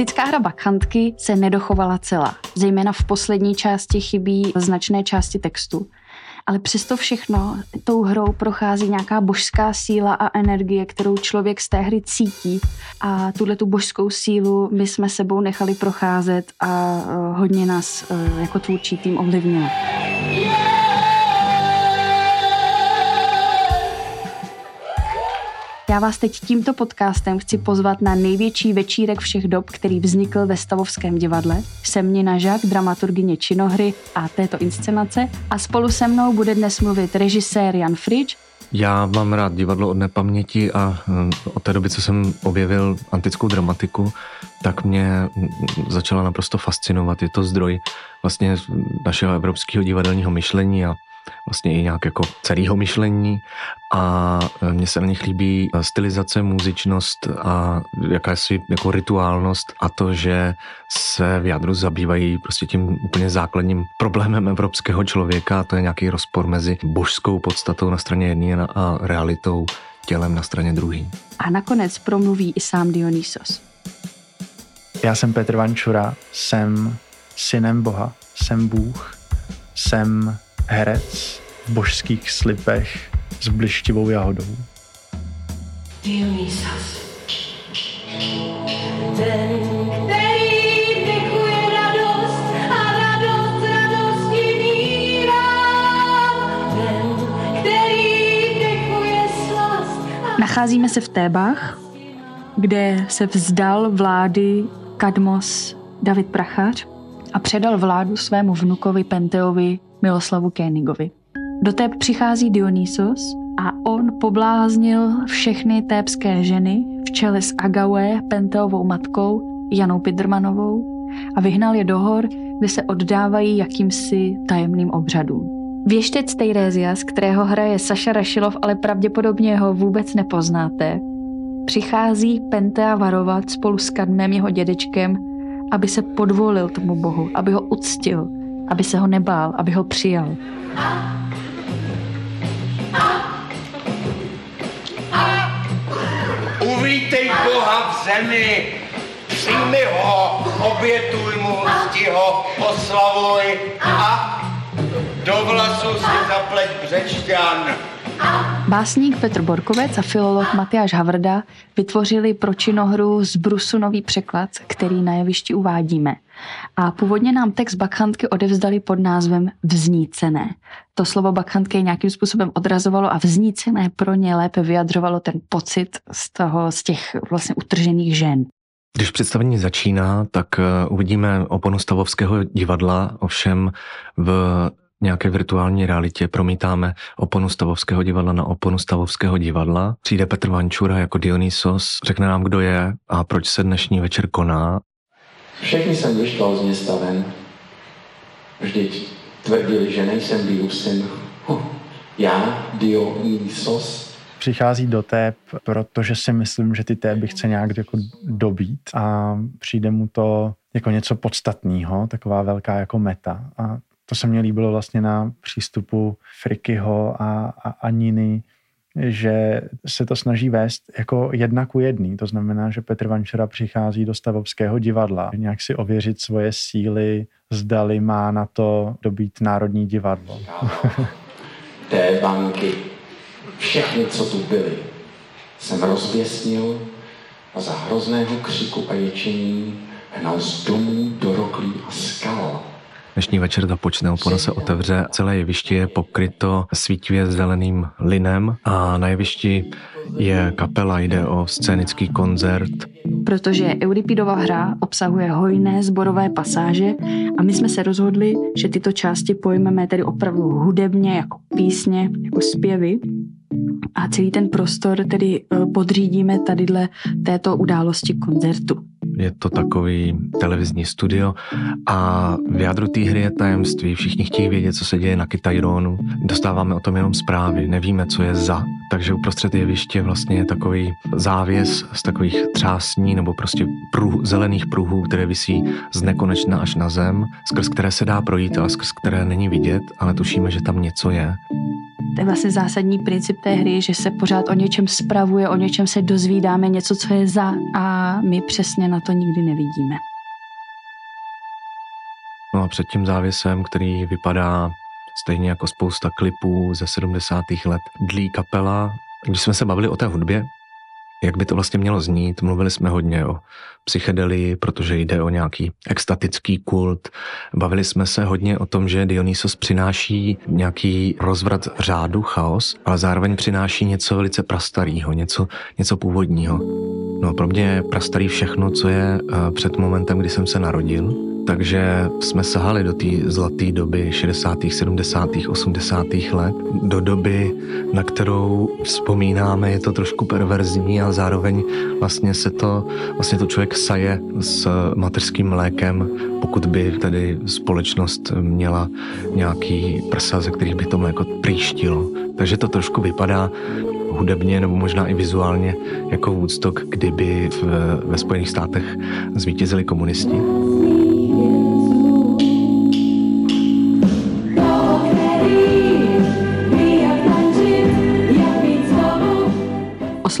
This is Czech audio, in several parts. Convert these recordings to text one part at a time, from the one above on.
Antická hra bakhantky se nedochovala celá. Zejména v poslední části chybí značné části textu. Ale přesto všechno tou hrou prochází nějaká božská síla a energie, kterou člověk z té hry cítí. A tuhle tu božskou sílu my jsme sebou nechali procházet a eh, hodně nás eh, jako tvůrčí tým ovlivnilo. Já vás teď tímto podcastem chci pozvat na největší večírek všech dob, který vznikl ve Stavovském divadle. Jsem Nina Žák, dramaturgině činohry a této inscenace a spolu se mnou bude dnes mluvit režisér Jan Frič. Já mám rád divadlo od nepaměti a hm, od té doby, co jsem objevil antickou dramatiku, tak mě hm, začala naprosto fascinovat. Je to zdroj vlastně našeho evropského divadelního myšlení a vlastně i nějak jako celého myšlení a e, mně se na nich líbí e, stylizace, muzičnost a jakási jako rituálnost a to, že se v jádru zabývají prostě tím úplně základním problémem evropského člověka a to je nějaký rozpor mezi božskou podstatou na straně jedné a realitou tělem na straně druhé. A nakonec promluví i sám Dionysos. Já jsem Petr Vančura, jsem synem Boha, jsem Bůh, jsem herec v božských slipech s blištivou jahodou. Dionysos. Ten, který radost a radost radosti Ten, který slast. Nacházíme se v Tébách, kde se vzdal vlády Kadmos David Prachař a předal vládu svému vnukovi Penteovi Miloslavu Kénigovi. Do Tép přichází Dionysos a on pobláznil všechny tébské ženy v čele s Agaue, Penteovou matkou, Janou Pidrmanovou a vyhnal je do hor, kde se oddávají jakýmsi tajemným obřadům. Věštec z kterého hraje Saša Rašilov, ale pravděpodobně ho vůbec nepoznáte, přichází Pentea varovat spolu s Kadmem jeho dědečkem, aby se podvolil tomu bohu, aby ho uctil – aby se ho nebál, aby ho přijal. Uvítej Boha v zemi, přijmi ho, obětuj mu, cti ho, oslavuj a do vlasu si zapleť břečťan. Básník Petr Borkovec a filolog Matyáš Havrda vytvořili pro činohru z Brusu nový překlad, který na jevišti uvádíme. A původně nám text Bakhantky odevzdali pod názvem Vznícené. To slovo Bakhantky nějakým způsobem odrazovalo a vznícené pro ně lépe vyjadřovalo ten pocit z toho, z těch vlastně utržených žen. Když představení začíná, tak eh, uvidíme oponu Stavovského divadla, ovšem v nějaké virtuální realitě promítáme oponu Stavovského divadla na oponu Stavovského divadla. Přijde Petr Vančura jako Dionysos, řekne nám, kdo je a proč se dnešní večer koná. Všechny jsem vyštval z města ven. Vždyť tvrdili, že nejsem Diův syn. Já, Dionysos, přichází do tép, protože si myslím, že ty téby chce nějak jako dobít a přijde mu to jako něco podstatného, taková velká jako meta. A to se mně líbilo vlastně na přístupu Frikyho a, a, a Niny, že se to snaží vést jako jedna ku jedný. To znamená, že Petr Vančera přichází do Stavovského divadla, nějak si ověřit svoje síly, zdali má na to dobít Národní divadlo. Té banky, všechny, co tu byly, jsem rozvěsnil a za hrozného křiku a ječení hnal z domů do roklí a skal Dnešní večer započne, opona se otevře, celé jeviště je pokryto svítivě zeleným linem a na jevišti je kapela, jde o scénický koncert. Protože Euripidova hra obsahuje hojné zborové pasáže a my jsme se rozhodli, že tyto části pojmeme tedy opravdu hudebně, jako písně, jako zpěvy a celý ten prostor tedy eh, podřídíme tadyhle této události koncertu. Je to takový televizní studio a v jádru té hry je tajemství. Všichni chtějí vědět, co se děje na Kytajronu. Dostáváme o tom jenom zprávy, nevíme, co je za. Takže uprostřed jeviště vlastně je takový závěs z takových třásní nebo prostě pruh, zelených pruhů, které visí z nekonečna až na zem, skrz které se dá projít, ale skrz které není vidět, ale tušíme, že tam něco je. Je vlastně zásadní princip té hry, že se pořád o něčem spravuje, o něčem se dozvídáme, něco, co je za a my přesně na to nikdy nevidíme. No a před tím závěsem, který vypadá stejně jako spousta klipů ze 70. let, dlí kapela. Když jsme se bavili o té hudbě, jak by to vlastně mělo znít. Mluvili jsme hodně o psychedelii, protože jde o nějaký extatický kult. Bavili jsme se hodně o tom, že Dionysos přináší nějaký rozvrat řádu, chaos, ale zároveň přináší něco velice prastarého, něco, něco původního. No pro mě je prastarý všechno, co je eh, před momentem, kdy jsem se narodil takže jsme sahali do té zlaté doby 60., 70., 80. let, do doby, na kterou vzpomínáme, je to trošku perverzní a zároveň vlastně se to, vlastně to člověk saje s mateřským mlékem, pokud by tedy společnost měla nějaký prsa, ze kterých by to mléko příštilo. Takže to trošku vypadá hudebně nebo možná i vizuálně jako Woodstock, kdyby v, ve Spojených státech zvítězili komunisti.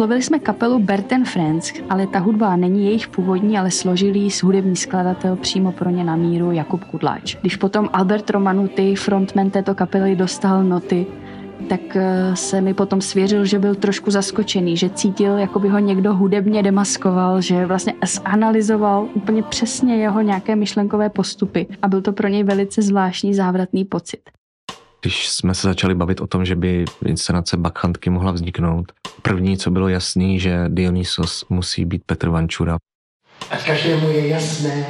Oslovili jsme kapelu Berten Friends, ale ta hudba není jejich původní, ale složilý s hudební skladatel přímo pro ně na míru Jakub Kudláč. Když potom Albert Romanuty, frontman této kapely, dostal noty, tak eh, se mi potom svěřil, že byl trošku zaskočený, že cítil, jako by ho někdo hudebně demaskoval, že vlastně zanalizoval úplně přesně jeho nějaké myšlenkové postupy a byl to pro něj velice zvláštní závratný pocit. Když jsme se začali bavit o tom, že by inscenace Bakhantky mohla vzniknout, první, co bylo jasný, že Dionysos musí být Petr Vančura. A každému je jasné,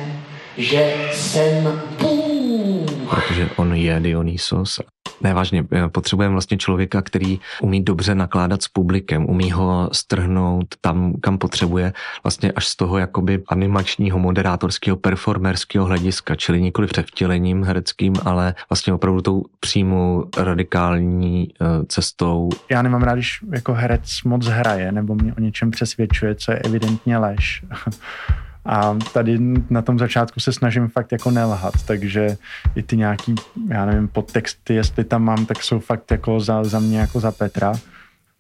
že jsem Bůh. Protože on je Dionysos ne, vážně, eh, potřebujeme vlastně člověka, který umí dobře nakládat s publikem, umí ho strhnout tam, kam potřebuje, vlastně až z toho jakoby animačního, moderátorského, performerského hlediska, čili nikoli převtělením hereckým, ale vlastně opravdu tou přímou radikální uh, cestou. Já nemám rád, když jako herec moc hraje, nebo mě o něčem přesvědčuje, co je evidentně lež. A tady na tom začátku se snažím fakt jako nelhat, takže i ty nějaký, já nevím, podtexty, jestli tam mám, tak jsou fakt jako za, za mě jako za Petra.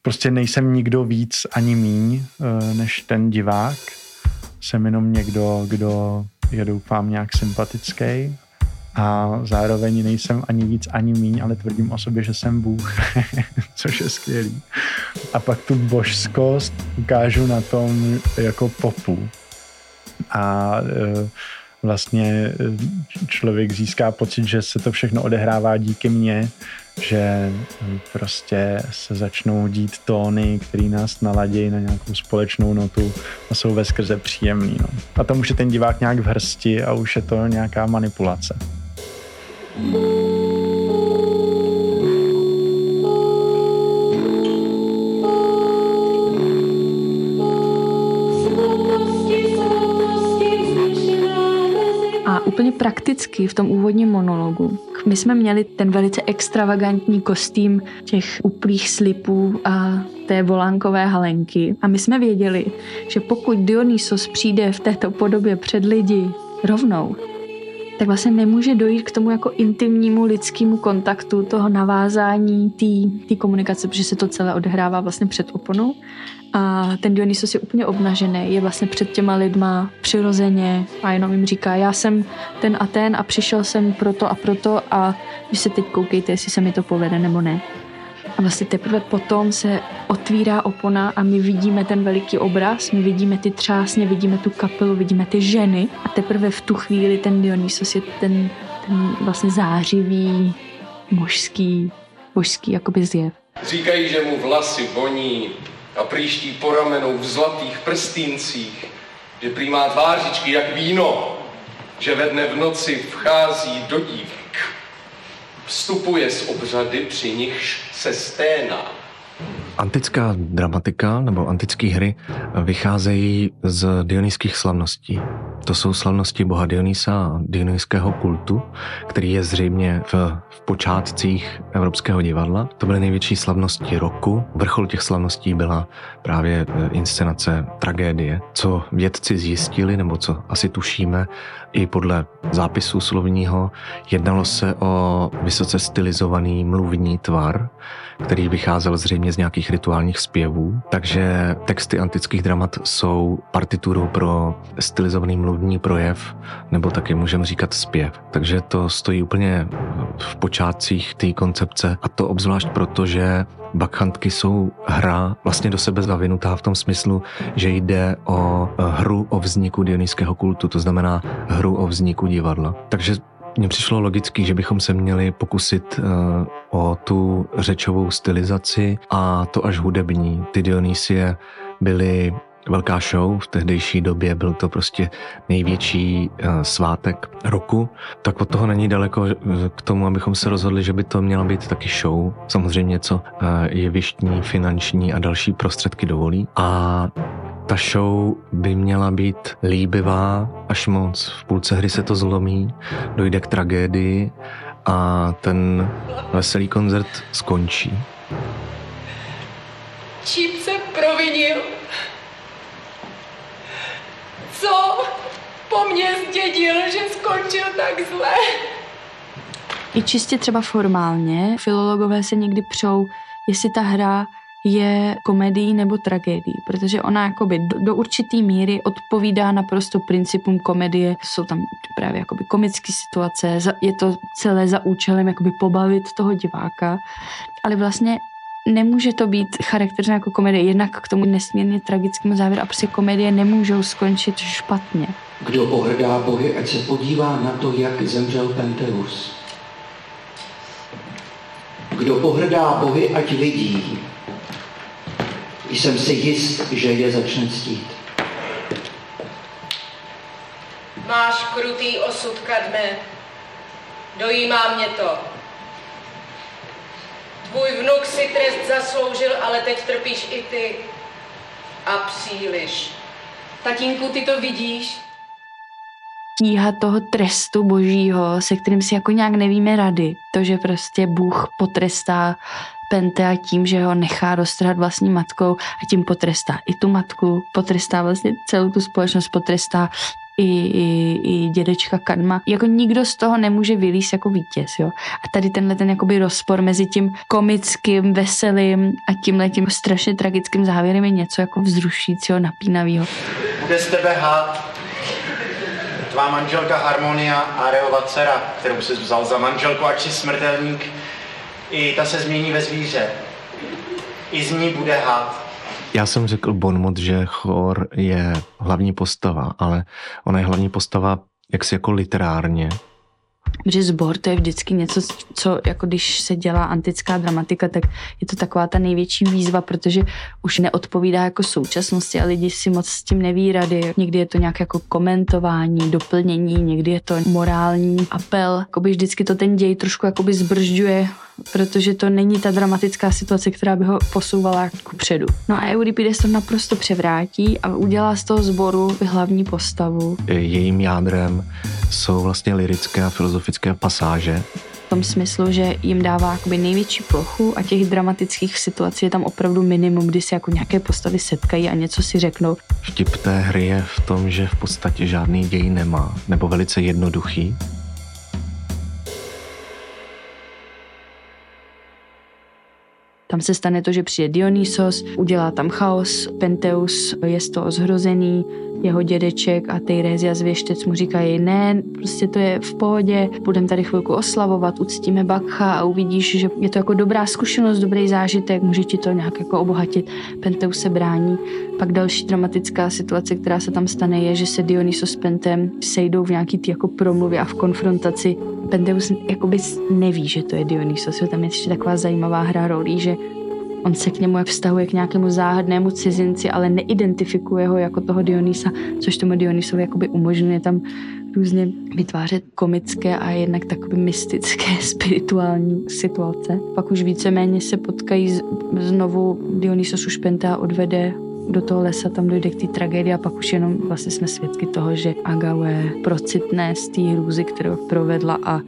Prostě nejsem nikdo víc ani míň eh, než ten divák. Jsem jenom někdo, kdo je doufám nějak sympatický a zároveň nejsem ani víc, ani míň, ale tvrdím o sobě, že jsem Bůh, což je skvělý. A pak tu božskost ukážu na tom jako popu, a e, vlastně e, člověk získá pocit, že se to všechno odehrává díky mně, že prostě se začnou dít tóny, které nás naladějí na nějakou společnou notu a jsou ve skrze příjemný. No. A tam už je ten divák nějak v hrsti a už je to nějaká manipulace. Úplně prakticky v tom úvodním monologu. My jsme měli ten velice extravagantní kostým těch uplých slipů a té volánkové halenky. A my jsme věděli, že pokud Dionysos přijde v této podobě před lidi rovnou, tak vlastně nemůže dojít k tomu jako intimnímu lidskému kontaktu, toho navázání té komunikace, protože se to celé odehrává vlastně před oponou. A ten Dionysos je úplně obnažený, je vlastně před těma lidma přirozeně a jenom jim říká, já jsem ten a ten a přišel jsem proto a proto a vy se teď koukejte, jestli se mi to povede nebo ne. A vlastně teprve potom se otvírá opona a my vidíme ten veliký obraz, my vidíme ty třásně, vidíme tu kapelu, vidíme ty ženy a teprve v tu chvíli ten Dionysos je ten, ten vlastně zářivý, mužský, božský jakoby zjev. Říkají, že mu vlasy voní a příští po ramenou v zlatých prstýncích, že prý má tvářičky jak víno, že ve dne v noci vchází do dívek. Vstupuje z obřady, při nichž se sténá. Antická dramatika nebo antické hry vycházejí z dionyských slavností. To jsou slavnosti boha Dionýsa a dionyského kultu, který je zřejmě v, v počátcích Evropského divadla. To byly největší slavnosti roku. Vrchol těch slavností byla právě e, inscenace tragédie. Co vědci zjistili, nebo co asi tušíme, i podle zápisu slovního, jednalo se o vysoce stylizovaný mluvní tvar, který vycházel zřejmě z nějakých rituálních zpěvů. Takže texty antických dramat jsou partiturou pro stylizovaný mluvní projev, nebo taky můžeme říkat zpěv. Takže to stojí úplně v počátcích té koncepce a to obzvlášť proto, že Bakhantky jsou hra vlastně do sebe zavinutá v tom smyslu, že jde o hru o vzniku dionyského kultu, to znamená hru o vzniku divadla. Takže mně přišlo logický, že bychom se měli pokusit uh, o tu řečovou stylizaci a to až hudební. Ty Dionysie byly velká show, v tehdejší době byl to prostě největší uh, svátek roku, tak od toho není daleko eh, k tomu, abychom se rozhodli, že by to měla být taky show. Samozřejmě co uh, jevištní, finanční a další prostředky dovolí. A ta show by měla být líbivá až moc. V půlce hry se to zlomí, dojde k tragédii a ten veselý koncert skončí. Čím se provinil? Co po mně zdědil, že skončil tak zle? I čistě třeba formálně filologové se někdy přou, jestli ta hra je komedií nebo tragédií, protože ona jakoby do, do určitý míry odpovídá naprosto principům komedie. Jsou tam právě jakoby komické situace, je to celé za účelem jakoby pobavit toho diváka, ale vlastně nemůže to být charakterizované jako komedie, jednak k tomu nesmírně tragickému závěru a prostě komedie nemůžou skončit špatně. Kdo pohrdá bohy, ať se podívá na to, jak zemřel Penteus. Kdo pohrdá bohy, ať vidí, jsem si jist, že je začne ctít. Máš krutý osud, Kadme. Dojímá mě to. Tvůj vnuk si trest zasloužil, ale teď trpíš i ty. A příliš. Tatínku, ty to vidíš? Tíha toho trestu božího, se kterým si jako nějak nevíme rady. To, že prostě Bůh potrestá Pentea tím, že ho nechá roztrhat vlastní matkou a tím potrestá i tu matku, potrestá vlastně celou tu společnost, potrestá i, i, i dědečka Kadma. Jako nikdo z toho nemůže vylíst jako vítěz, jo. A tady tenhle ten jakoby rozpor mezi tím komickým, veselým a tímhle tím strašně tragickým závěrem je něco jako vzrušícího, napínavého. Bude z tebe had tvá manželka Harmonia, Areova dcera, kterou jsi vzal za manželku, ať si smrtelník, i ta se změní ve zvíře. I z ní bude had. Já jsem řekl Bonmot, že Chor je hlavní postava, ale ona je hlavní postava jaksi jako literárně, že zbor to je vždycky něco, co jako když se dělá antická dramatika, tak je to taková ta největší výzva, protože už neodpovídá jako současnosti a lidi si moc s tím neví rady. Někdy je to nějak jako komentování, doplnění, někdy je to morální apel. Jakoby vždycky to ten děj trošku jakoby zbržďuje, protože to není ta dramatická situace, která by ho posouvala ku předu. No a Euripides to naprosto převrátí a udělá z toho sboru hlavní postavu. Jejím jádrem jsou vlastně lirické a filozofické pasáže. V tom smyslu, že jim dává jakoby největší plochu a těch dramatických situací je tam opravdu minimum, kdy se jako nějaké postavy setkají a něco si řeknou. Vtip té hry je v tom, že v podstatě žádný děj nemá, nebo velice jednoduchý. Tam se stane to, že přijde Dionysos, udělá tam chaos, Penteus je z toho zhrozený, jeho dědeček a Tejrezia zvěštec mu říkají, ne, prostě to je v pohodě, budeme tady chvilku oslavovat, uctíme Bakcha a uvidíš, že je to jako dobrá zkušenost, dobrý zážitek, může ti to nějak jako obohatit. Penteus se brání. Pak další dramatická situace, která se tam stane, je, že se Dionysos s Pentem sejdou v nějaký tý jako promluvě a v konfrontaci. Penteus jakoby neví, že to je Dionysos. Tam je ještě taková zajímavá hra rolí, že On se k němu vztahuje k nějakému záhadnému cizinci, ale neidentifikuje ho jako toho Dionýsa, což tomu Dionysovi jakoby umožňuje tam různě vytvářet komické a jednak takové mystické, spirituální situace. Pak už víceméně se potkají znovu Dionysos už Penta odvede do toho lesa, tam dojde k té tragédii a pak už jenom vlastně jsme svědky toho, že Agawe procitne z té hrůzy, kterou provedla a,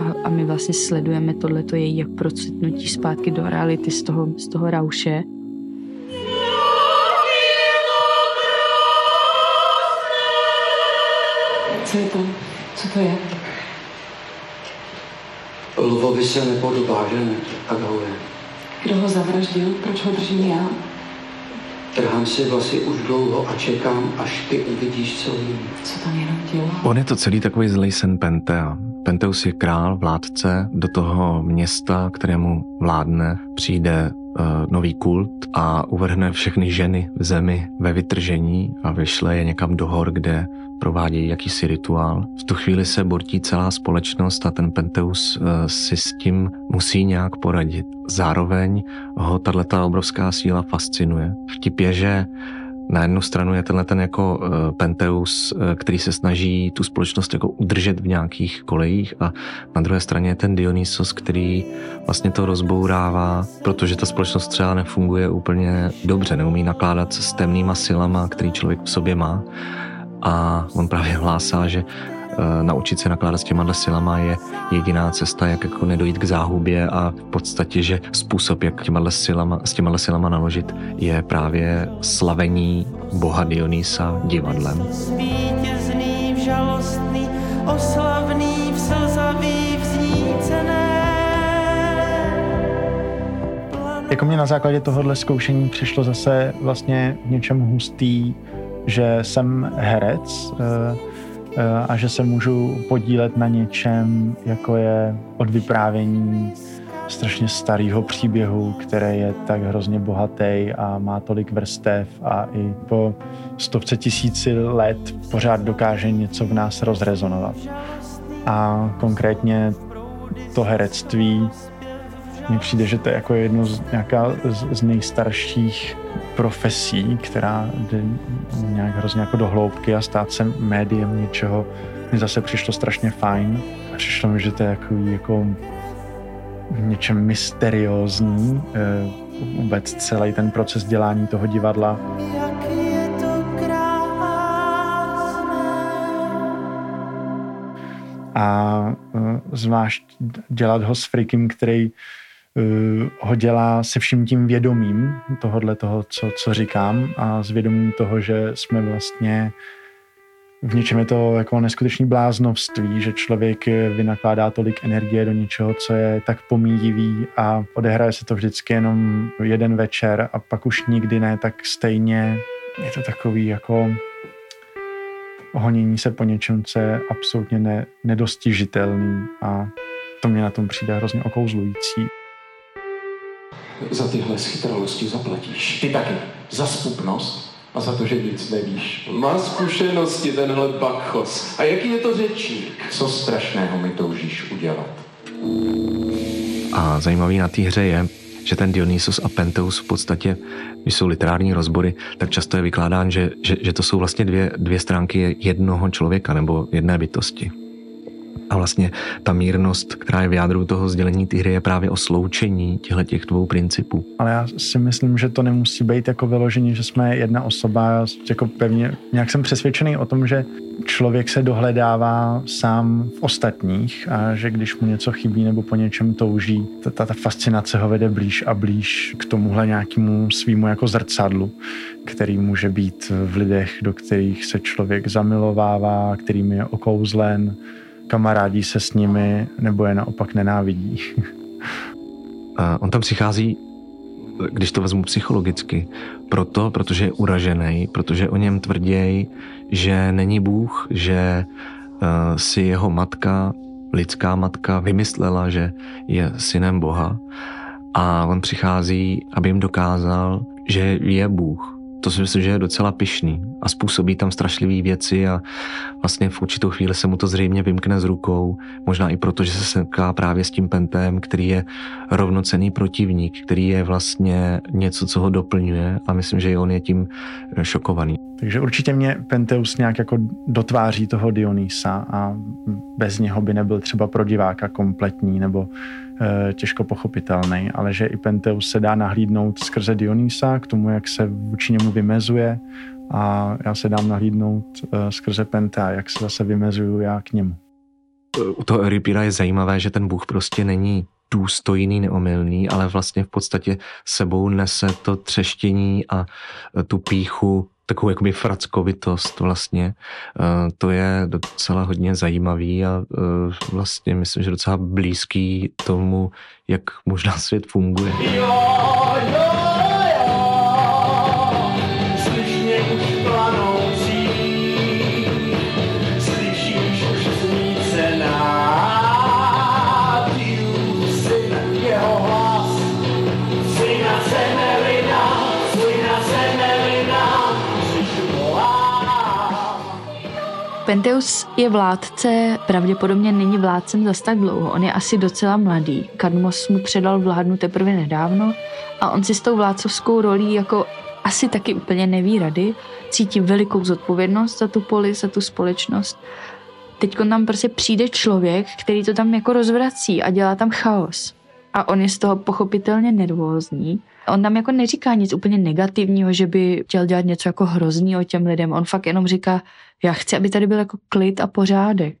a, a my vlastně sledujeme tohleto její jak procitnutí zpátky do reality z toho, z toho rauše. Co je to? Co to je? Lvovi se nepodobá, že ne? Agawe. Kdo ho zavraždil? Proč ho držím já? Trhám si vlasy už dlouho a čekám, až ty uvidíš, co vím. Co tam jenom dělá? On je to celý takový zlej sen Pentea. Penteus je král, vládce, do toho města, kterému vládne, přijde nový kult a uvrhne všechny ženy v zemi ve vytržení a vyšle je někam do hor, kde provádějí jakýsi rituál. V tu chvíli se bortí celá společnost a ten Penteus uh, si s tím musí nějak poradit. Zároveň ho tato obrovská síla fascinuje. Vtip je, že na jednu stranu je tenhle ten jako uh, Penteus, uh, který se snaží tu společnost jako udržet v nějakých kolejích a na druhé straně je ten Dionysos, který vlastně to rozbourává, protože ta společnost třeba nefunguje úplně dobře, neumí nakládat s temnýma silama, který člověk v sobě má. A on právě hlásá, že Eh, naučit se nakládat s těma silama je jediná cesta, jak jako nedojít k záhubě a v podstatě, že způsob, jak těma silama, s těma silama naložit, je právě slavení boha Dionýsa divadlem. Vítězný, žalostný, oslavný, vslzavý, Jako mě na základě tohohle zkoušení přišlo zase vlastně v něčem hustý, že jsem herec, eh, Eh, a že se můžu podílet na něčem, jako je odvyprávění strašně starého příběhu, který je tak hrozně bohatý a má tolik vrstev a i po stovce tisíci let pořád dokáže něco v nás rozrezonovat. A konkrétně to herectví mně přijde, že to je jako jedno z, nějaká z, z nejstarších profesí, která jde nějak hrozně jako do hloubky a stát se médiem něčeho mi zase přišlo strašně fajn. Přišlo mi, že to je jako, jako něčem mysteriózní, e, vůbec celý ten proces dělání toho divadla. A e, zvlášť dělat ho s Frikim, který Eh, ho dělá se vším tím vědomím tohohle toho, co, co říkám a s vědomím toho, že jsme vlastně v něčem je to jako neskutečný bláznovství, že člověk vynakládá tolik energie do něčeho, co je tak pomíjivý a odehraje se to vždycky jenom jeden večer a pak už nikdy ne, tak stejně je to takový jako honění se po něčem, co je absolutně ne, nedostižitelný a to mě na tom přijde hrozně okouzlující. Za tyhle schytralosti zaplatíš. Ty taky. Za spupnost a za to, že nic nevíš. Má zkušenosti tenhle bachos. A jaký je to řečník? Co strašného mi toužíš udělat? A zajímavý na té hře je, že ten Dionysos a Penteus v podstatě, když jsou literární rozbory, tak často je vykládán, že, že, že to jsou vlastně dvě, dvě stránky jednoho člověka nebo jedné bytosti. A vlastně ta mírnost, která je v jádru toho sdělení té hry, je právě o sloučení těchto těch dvou principů. Ale já si myslím, že to nemusí být jako vyložení, že jsme jedna osoba. Jako pevně, nějak jsem přesvědčený o tom, že člověk se dohledává sám v ostatních a že když mu něco chybí nebo po něčem touží, ta, ta, ta fascinace ho vede blíž a blíž k tomuhle nějakému svýmu jako zrcadlu, který může být v lidech, do kterých se člověk zamilovává, kterým je okouzlen, kamarádí se s nimi nebo je naopak nenávidí. On tam přichází, když to vezmu psychologicky, proto, protože je uražený, protože o něm tvrdějí, že není Bůh, že uh, si jeho matka, lidská matka, vymyslela, že je synem Boha. A on přichází, aby jim dokázal, že je Bůh. To si myslím, že je docela pyšný a způsobí tam strašlivé věci a vlastně v určitou chvíli se mu to zřejmě vymkne z rukou, možná i proto, že se setká právě s tím Pentem, který je rovnocený protivník, který je vlastně něco, co ho doplňuje a myslím, že i on je tím šokovaný. Takže určitě mě Penteus nějak jako dotváří toho Dionýsa a bez něho by nebyl třeba pro diváka kompletní nebo těžko pochopitelný, ale že i Penteus se dá nahlídnout skrze Dionýsa k tomu, jak se vůči němu vymezuje a já se dám nahlídnout e, skrze Penta, jak se zase vymezuju já k němu. U toho Euripíra je zajímavé, že ten Bůh prostě není důstojný, neomylný, ale vlastně v podstatě sebou nese to třeštění a tu píchu takovou jakoby frackovitost vlastně. Eh, to je docela hodně zajímavý a eh, vlastně myslím, že docela blízký tomu, jak možná svět funguje. Jo! Penteus je vládce, pravděpodobně není vládcem zas tak dlouho. On je asi docela mladý. Kadmos mu předal vládnu teprve nedávno a on si s tou vládcovskou rolí jako asi taky úplně neví rady. Cítí velikou zodpovědnost za tu poli, za tu společnost. Teď tam prostě přijde člověk, který to tam jako rozvrací a dělá tam chaos. A on je z toho pochopitelně nervózní. On tam jako neříká nic úplně negativního, že by chtěl dělat něco jako hrozného těm lidem. On fakt jenom říká, já chci, aby tady byl jako klid a pořádek.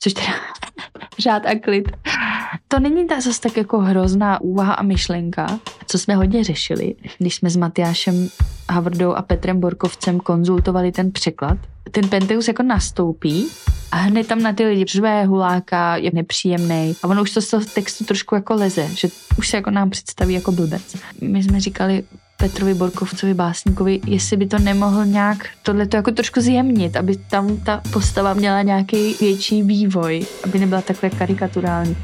Což teda řád a klid. To není ta zase tak jako hrozná úvaha a myšlenka, co jsme hodně řešili, když jsme s Matyášem Havrdou a Petrem Borkovcem konzultovali ten překlad. Ten Penteus jako nastoupí a hned tam na ty lidi řve, huláka, je nepříjemný. A ono už to z toho textu trošku jako leze, že už se jako nám představí jako blbec. My jsme říkali, Petrovi Borkovcovi básníkovi, jestli by to nemohl nějak tohle to jako trošku zjemnit, aby tam ta postava měla nějaký větší vývoj, aby nebyla takhle karikaturální.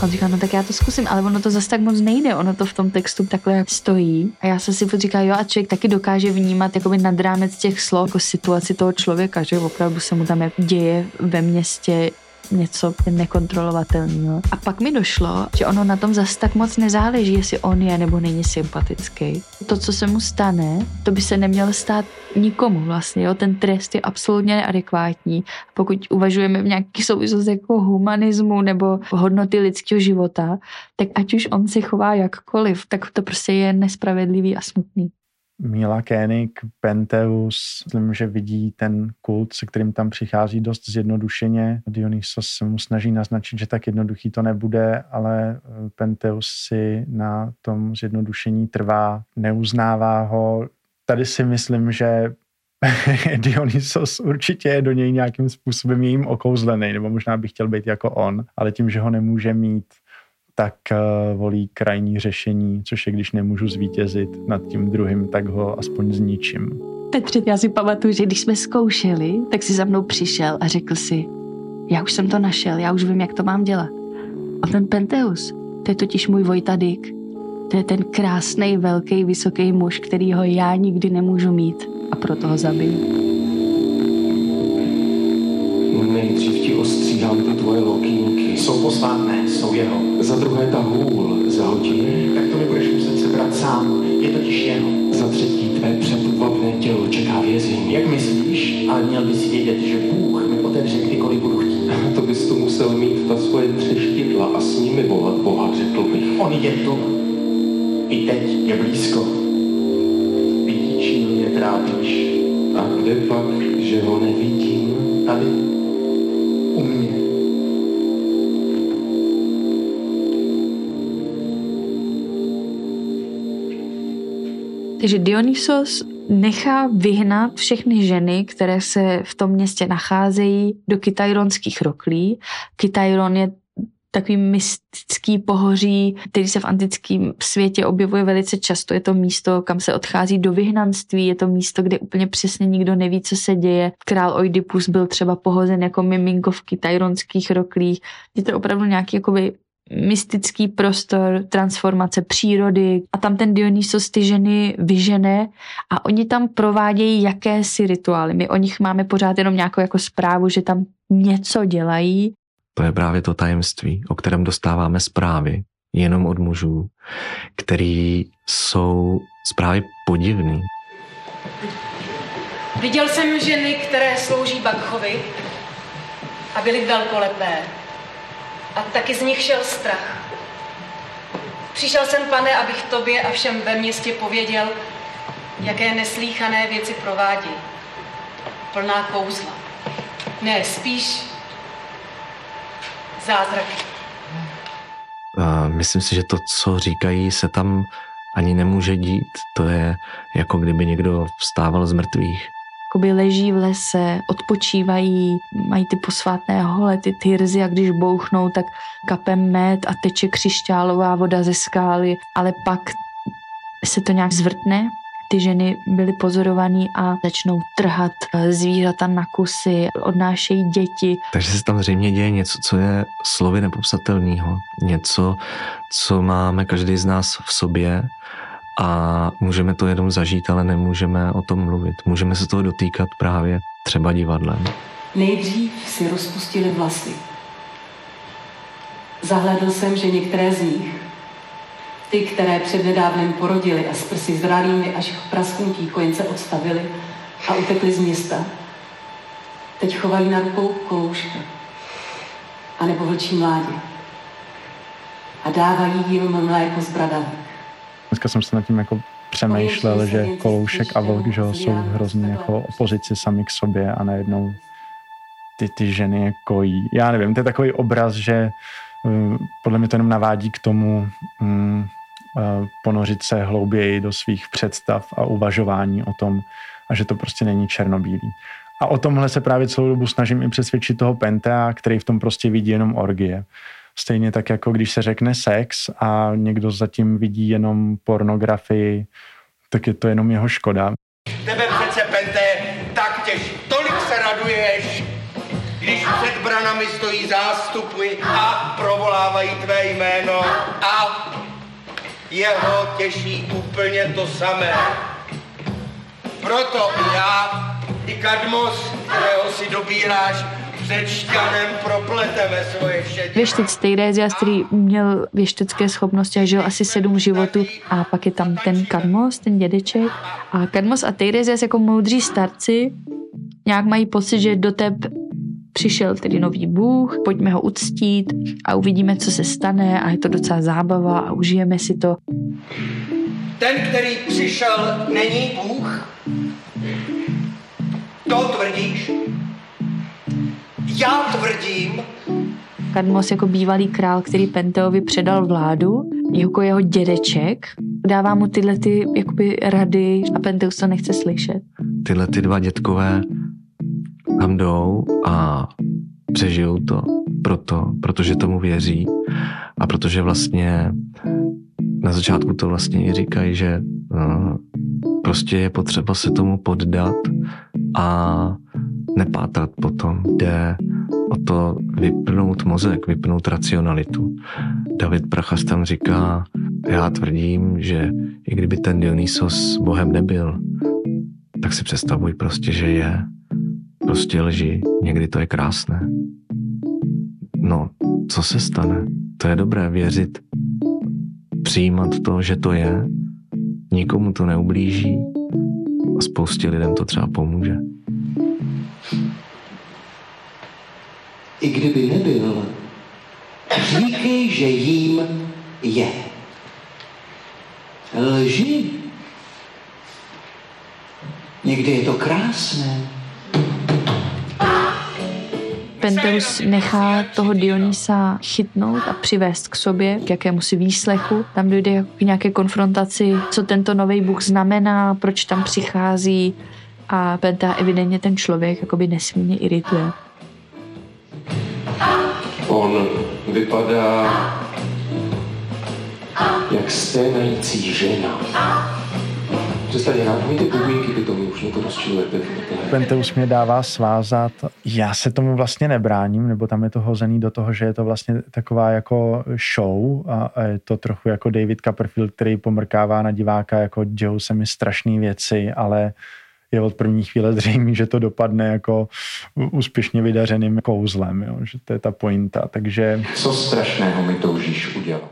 A on říká, no tak já to zkusím, ale ono to zase tak moc nejde, ono to v tom textu takhle stojí. A já se si říká, jo, a člověk taky dokáže vnímat jakoby nad rámec těch slov, jako situaci toho člověka, že opravdu se mu tam děje ve městě něco nekontrolovatelného. A pak mi došlo, že ono na tom zase tak moc nezáleží, jestli on je nebo není sympatický. To, co se mu stane, to by se nemělo stát nikomu vlastně. Jo? Ten trest je absolutně neadekvátní. Pokud uvažujeme v nějaký souvislosti jako humanismu nebo hodnoty lidského života, tak ať už on se chová jakkoliv, tak to prostě je nespravedlivý a smutný. Mila Koenig, Penteus, myslím, že vidí ten kult, se kterým tam přichází dost zjednodušeně. Dionysos se mu snaží naznačit, že tak jednoduchý to nebude, ale eh, Penteus si na tom zjednodušení trvá, neuznává ho. Tady si myslím, že Dionysos určitě je do něj nějakým způsobem jím okouzlený, nebo možná by chtěl být jako on, ale tím, že ho nemůže mít, tak uh, volí krajní řešení, což je, když nemůžu zvítězit nad tím druhým, tak ho aspoň zničím. Petře, já si pamatuju, že když jsme zkoušeli, tak si za mnou přišel a řekl si, já už jsem to našel, já už vím, jak to mám dělat. A ten Penteus, to je totiž můj Vojtadik. To je ten krásný, velký, vysoký muž, kterýho já nikdy nemůžu mít a proto ho zabiju. Nejdřív ti ostříhám ty tvoje lokínky. Jsou posvátné, jsou jeho. Za druhé ta hůl zahodí. Tak to mi budeš muset sebrat sám. Je totiž jeho. Za třetí tvé přepůvabné tělo čeká vězení. Jak myslíš? Ale měl bys vědět, že Bůh mi otevře kdykoliv budu chtít. To bys tu musel mít ta svoje třeštidla a s nimi volat Boha, řekl bych. On je tu. I teď je blízko. Vidíš, mě trápíš. A kde pak, že ho nevidím? Tady Takže Dionysos nechá vyhnat všechny ženy, které se v tom městě nacházejí, do kytajronských roklí. Kytajron je takový mystický pohoří, který se v antickém světě objevuje velice často. Je to místo, kam se odchází do vyhnanství, je to místo, kde úplně přesně nikdo neví, co se děje. Král Oidipus byl třeba pohozen jako miminko v kytajronských roklích. Je to opravdu nějaký jakoby mystický prostor, transformace přírody a tam ten Dionysos ty ženy vyžene a oni tam provádějí jakési rituály. My o nich máme pořád jenom nějakou jako zprávu, že tam něco dělají. To je právě to tajemství, o kterém dostáváme zprávy jenom od mužů, který jsou zprávy podivný. Viděl jsem ženy, které slouží Bakchovi a byly velkolepé. A taky z nich šel strach. Přišel jsem, pane, abych tobě a všem ve městě pověděl, jaké neslíchané věci provádí. Plná kouzla. Ne, spíš zázraky. Uh, myslím si, že to, co říkají, se tam ani nemůže dít. To je jako kdyby někdo vstával z mrtvých jakoby leží v lese, odpočívají, mají ty posvátné hole, ty tyrzy a když bouchnou, tak kape med a teče křišťálová voda ze skály, ale pak se to nějak zvrtne, ty ženy byly pozorovaný a začnou trhat eh, zvířata na kusy, odnášejí děti. Takže se tam zřejmě děje něco, co je slovy nepopsatelného. Něco, co máme každý z nás v sobě a můžeme to jenom zažít, ale nemůžeme o tom mluvit. Můžeme se toho dotýkat právě třeba divadlem. Nejdřív si rozpustili vlasy. Zahledl jsem, že některé z nich, ty, které přednedávnem porodili a s prsy zralými až k prasknutí kojence odstavili a utekli z města, teď chovají na rukou kolouška anebo vlčí mládě a dávají jim mléko z bradavek. Dneska jsem se nad tím jako přemýšlel, že Koloušek a Vlk že jsou hrozně jako opozici sami k sobě a najednou ty, ty ženy je kojí. Já nevím, to je takový obraz, že uh, podle mě to jenom navádí k tomu um, uh, ponořit se hlouběji do svých představ a uvažování o tom, a že to prostě není černobílý. A o tomhle se právě celou dobu snažím i přesvědčit toho Pentea, který v tom prostě vidí jenom orgie. Stejně tak jako když se řekne sex a někdo zatím vidí jenom pornografii, tak je to jenom jeho škoda. Tebe přece, Pente, tak těž, tolik se raduješ, když před branami stojí zástupy a provolávají tvé jméno a jeho těší úplně to samé. Proto já, i Kadmos, kterého si dobíráš, před šťanem propleteme svoje šedě. Věštec Tejrézias, který měl věštecké schopnosti a žil asi sedm životů a pak je tam ten Kadmos, ten dědeček a Kadmos a Tejrézias jako moudří starci nějak mají pocit, že do té přišel tedy nový bůh, pojďme ho uctít a uvidíme, co se stane a je to docela zábava a užijeme si to. Ten, který přišel, není bůh? To tvrdíš? Já tvrdím, Kadmos jako bývalý král, který Penteovi předal vládu, jako jeho dědeček, dává mu tyhle ty jakoby rady a Penteus to nechce slyšet. Tyhle ty dva dětkové tam jdou a přežijou to proto, protože tomu věří a protože vlastně na začátku to vlastně i říkají, že uh, prostě je potřeba se tomu poddat a nepátrat potom. Jde o to vypnout mozek, vypnout racionalitu. David Prachas tam říká, já tvrdím, že i kdyby ten Dionysos bohem nebyl, tak si představuj prostě, že je. Prostě lži, někdy to je krásné. No, co se stane? To je dobré věřit, přijímat to, že to je, nikomu to neublíží a spoustě lidem to třeba pomůže. I kdyby nebyl, říkej, že jím je. Lži. Někdy je to krásné. Penteus nechá toho Dionýsa chytnout a přivést k sobě, k jakému si výslechu. Tam dojde k nějaké konfrontaci, co tento nový bůh znamená, proč tam přichází a Penta evidentně ten člověk jakoby nesmírně irituje. On vypadá jak sténající žena. Přestaň hrát, my ty podmínky by tomu už to rozčilujete. Penteus mě dává svázat. Já se tomu vlastně nebráním, nebo tam je to hozený do toho, že je to vlastně taková jako show a, a je to trochu jako David Copperfield, který pomrkává na diváka, jako dějou se mi strašné věci, ale je od první chvíle zřejmé, že to dopadne jako úspěšně vydařeným kouzlem, jo? že to je ta pointa. Takže... Co strašného mi toužíš udělat?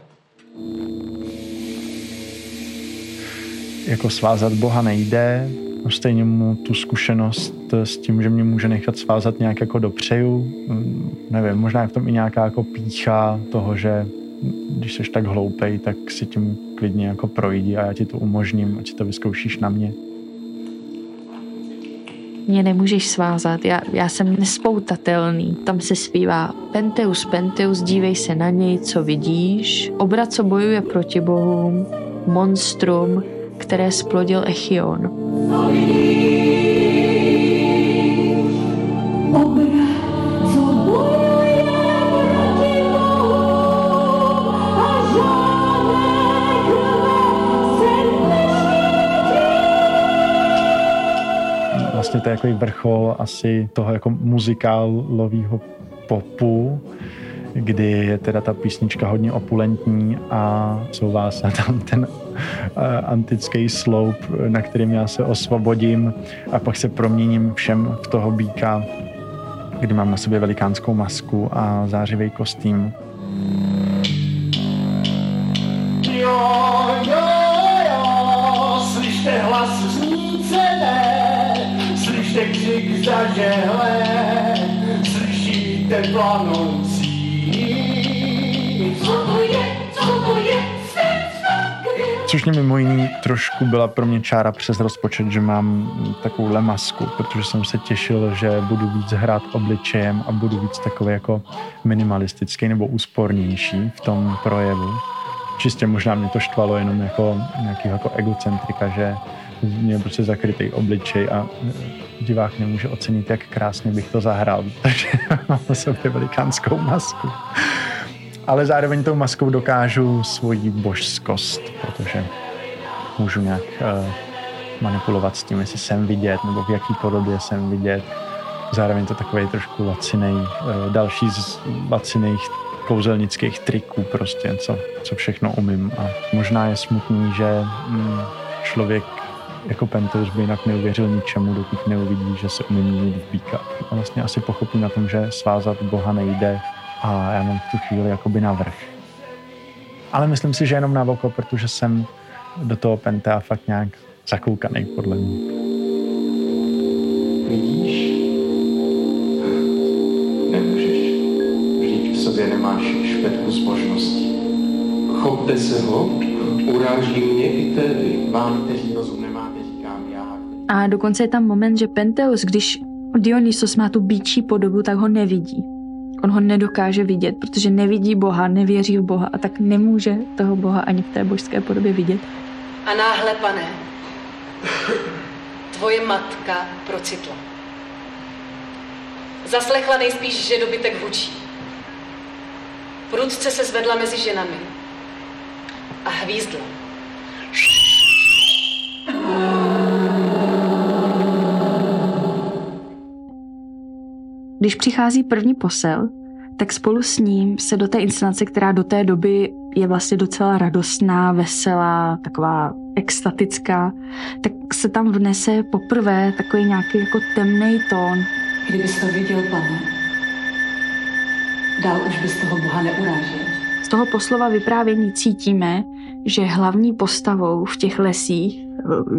Jako svázat Boha nejde, stejně mu tu zkušenost s tím, že mě může nechat svázat nějak jako dopřeju. Nevím, možná je v tom i nějaká jako pícha toho, že když jsi tak hloupej, tak si tím klidně jako projdi a já ti to umožním, ať to vyzkoušíš na mě mě nemůžeš svázat, já, já jsem nespoutatelný. Tam se zpívá Penteus, Penteus, dívej se na něj, co vidíš. Obrat, co bojuje proti bohům, monstrum, které splodil Echion. vlastně to je jako vrchol asi toho jako muzikálového popu, kdy je teda ta písnička hodně opulentní a souvá se tam ten uh, antický sloup, na kterým já se osvobodím a pak se proměním všem v toho býka, kdy mám na sobě velikánskou masku a zářivý kostým. Jo, jo, jo, slyšte hlas znícené, křik zažehle, slyšíte planoucí. Co to je, co to je, Což mě mimo jiný trošku byla pro mě čára přes rozpočet, že mám takovou masku, protože jsem se těšil, že budu víc hrát obličejem a budu víc takový jako minimalistický nebo úspornější v tom projevu. Čistě možná mě to štvalo jenom jako nějaký jako egocentrika, že měl prostě zakrytý obličej a divák nemůže ocenit, jak krásně bych to zahrál, takže mám na sobě velikánskou masku. Ale zároveň tou maskou dokážu svoji božskost, protože můžu nějak uh, manipulovat s tím, jestli jsem vidět, nebo v jaký podobě jsem vidět. Zároveň to takový trošku lacinej, uh, další z laciných kouzelnických triků prostě, co, co všechno umím. A možná je smutný, že mm, člověk jako Penteus by jinak neuvěřil ničemu, dokud neuvidí, že se umí měnit v býka. A vlastně asi pochopí na tom, že svázat Boha nejde a já mám v tu chvíli jakoby navrh. Ale myslím si, že jenom na oko, protože jsem do toho Pentea fakt nějak zakoukaný, podle mě. Vidíš? Nemůžeš. Vždyť v sobě nemáš špetku zbožnosti. Chopte se ho, uráží mě i tedy, vám, kteří rozum a dokonce je tam moment, že Penteus, když Dionysos má tu býčí podobu, tak ho nevidí. On ho nedokáže vidět, protože nevidí Boha, nevěří v Boha a tak nemůže toho Boha ani v té božské podobě vidět. A náhle, pane, tvoje matka procitla. Zaslechla nejspíš, že dobytek hučí. Prudce se zvedla mezi ženami a hvízdla. Když přichází první posel, tak spolu s ním se do té inscenace, která do té doby je vlastně docela radostná, veselá, taková extatická, tak se tam vnese poprvé takový nějaký jako temný tón. Kdybys to viděl, pane, dál už bys toho Boha neurážel. Z toho poslova vyprávění cítíme, že hlavní postavou v těch lesích,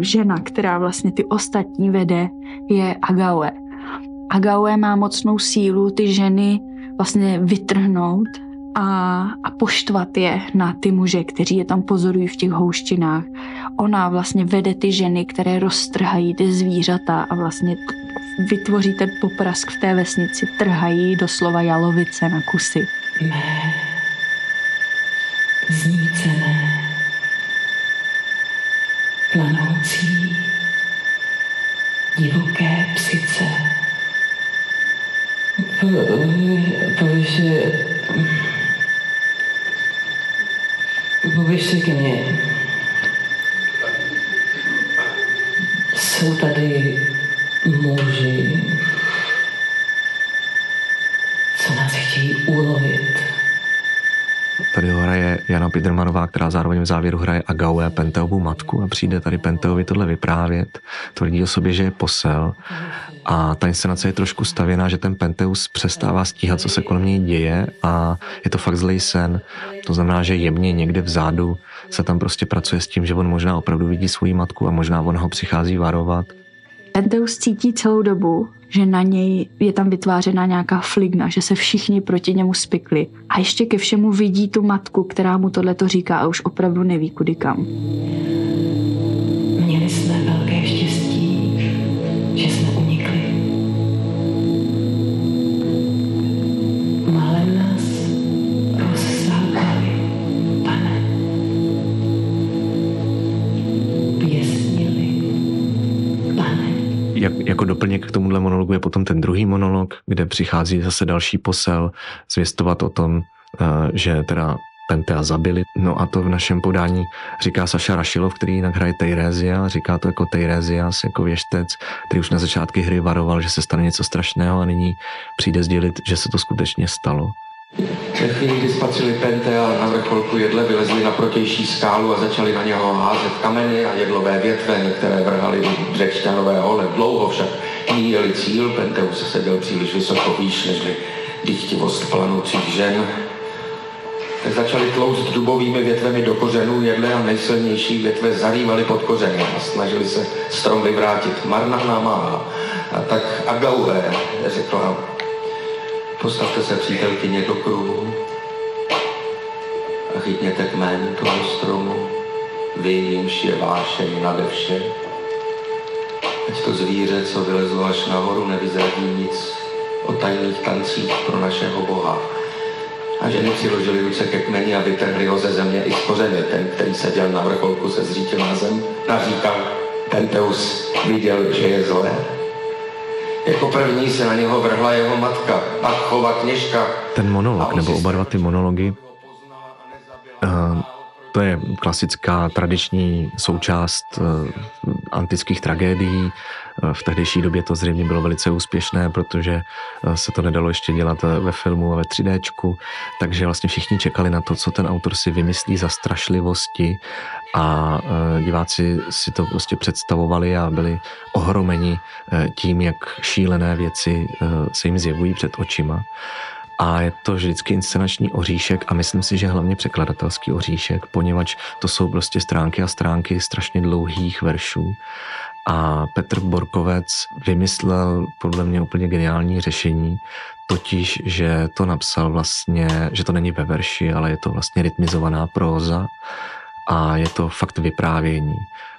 žena, která vlastně ty ostatní vede, je Agaue. Agaue má mocnou sílu ty ženy vlastně vytrhnout a, a poštvat je na ty muže, kteří je tam pozorují v těch houštinách. Ona vlastně vede ty ženy, které roztrhají ty zvířata a vlastně vytvoří ten poprask v té vesnici, trhají doslova jalovice na kusy. Mé planoucí, divoké psice Pověš Pověš se ke mně. Jsou tady muži, co nás chtějí ulovit. Tady hraje Jana Pidermanová, která zároveň v závěru hraje Agaue Penteovu matku a přijde tady Penteovi tohle vyprávět. Tvrdí o sobě, že je posel a ta inscenace je trošku stavěná, že ten Penteus přestává stíhat, co se kolem něj děje a je to fakt zlej sen. To znamená, že jemně někde vzadu se tam prostě pracuje s tím, že on možná opravdu vidí svou matku a možná on ho přichází varovat. Penteus cítí celou dobu, že na něj je tam vytvářena nějaká fligna, že se všichni proti němu spikli. A ještě ke všemu vidí tu matku, která mu tohle to říká a už opravdu neví kudy kam. K tomuhle monologu je potom ten druhý monolog, kde přichází zase další posel zvěstovat o tom, eh, že teda Pentea zabili. No a to v našem podání říká Saša Rašilov, který jinak hraje Tejrézia, říká to jako Tejrézias, jako věštec, který už na začátky hry varoval, že se stane něco strašného a nyní přijde sdělit, že se to skutečně stalo. Ve chvíli, kdy spatřili Pentea na vrcholku jedle, vylezli na protější skálu a začali na něho házet kameny a jedlové větve, které vrhali břečťanové hole. Dlouho však míjeli cíl, Penteus seděl příliš vysoko výš, nežli dychtivost planoucích žen. Tak začali tlouct dubovými větvemi do kořenů jedle a nejsilnější větve zarývaly pod kořeny a snažili se strom vyvrátit. Marná námaha. A tak Agaue řekla, Postavte se přítelkyně do kruhu a chytněte kmen toho stromu, vy jimž je vášeň nade vše. Ať to zvíře, co vylezlo až nahoru, nevyzradí nic o tajných tancích pro našeho Boha. A ženy přiložili ruce ke kmeni a vytrhli ho ze země i z kořeny. Ten, který seděl na vrcholku, se zřítil na zem, naříkal. Penteus viděl, že je zlé jako první se na něho vrhla jeho matka, Bachova kněžka. Ten monolog, nebo oba dva ty monology, uh, to je klasická tradiční součást uh, antických tragédií. Uh, v tehdejší době to zřejmě bylo velice úspěšné, protože uh, se to nedalo ještě dělat ve filmu a ve 3D, takže vlastně všichni čekali na to, co ten autor si vymyslí za strašlivosti. A diváci si to prostě představovali a byli ohromeni tím, jak šílené věci se jim zjevují před očima. A je to vždycky inscenační oříšek a myslím si, že hlavně překladatelský oříšek, poněvadž to jsou prostě stránky a stránky strašně dlouhých veršů a Petr Borkovec vymyslel podle mě úplně geniální řešení, totiž, že to napsal vlastně, že to není ve verši, ale je to vlastně rytmizovaná próza a je to fakt vyprávění.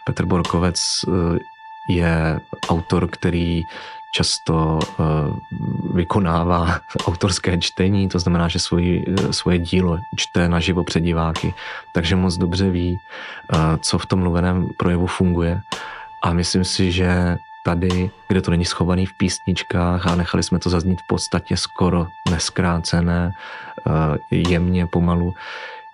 Petr Borkovec eh, je autor, který často eh, vykonává autorské čtení, to znamená, že svoji, eh, svoje dílo čte naživo před diváky, takže moc dobře ví, co v tom mluveném projevu funguje. A myslím si, že tady, kde to není schovaný v písničkách a nechali jsme to zaznít v podstatě skoro neskrácené, jemně, pomalu,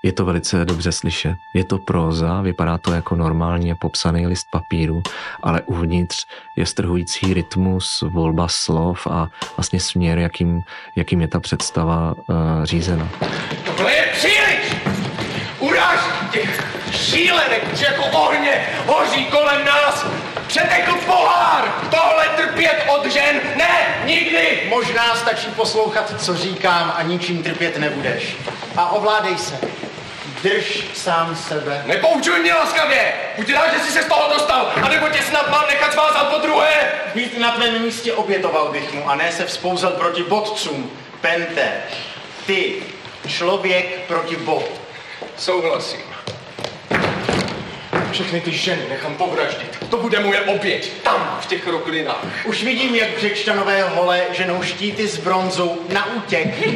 je to velice dobře slyšet. Je to próza, vypadá to jako normálně popsaný list papíru, ale uvnitř je strhující rytmus, volba slov a vlastně směr, jakým, jakým je ta představa uh, řízena. Tohle je příliš! Uráž těch šílenek, jako ohně hoří kolem nás! Přetekl pohár! Tohle trpět od žen? Ne, nikdy! Možná stačí poslouchat, co říkám a ničím trpět nebudeš. A ovládej se. Drž sám sebe. Nepoučuj mě laskavě! Buď rád, že jsi se z toho dostal, anebo tě snad mám nechat svázat po druhé! Být na tvém místě obětoval bych mu a ne se vzpouzat proti bodcům. Pente, ty, člověk proti bohu. Souhlasím. Všechny ty ženy nechám povraždit. To bude moje oběť, tam, v těch roklinách. Už vidím, jak břečtanové hole ženou štíty z bronzu na útěk.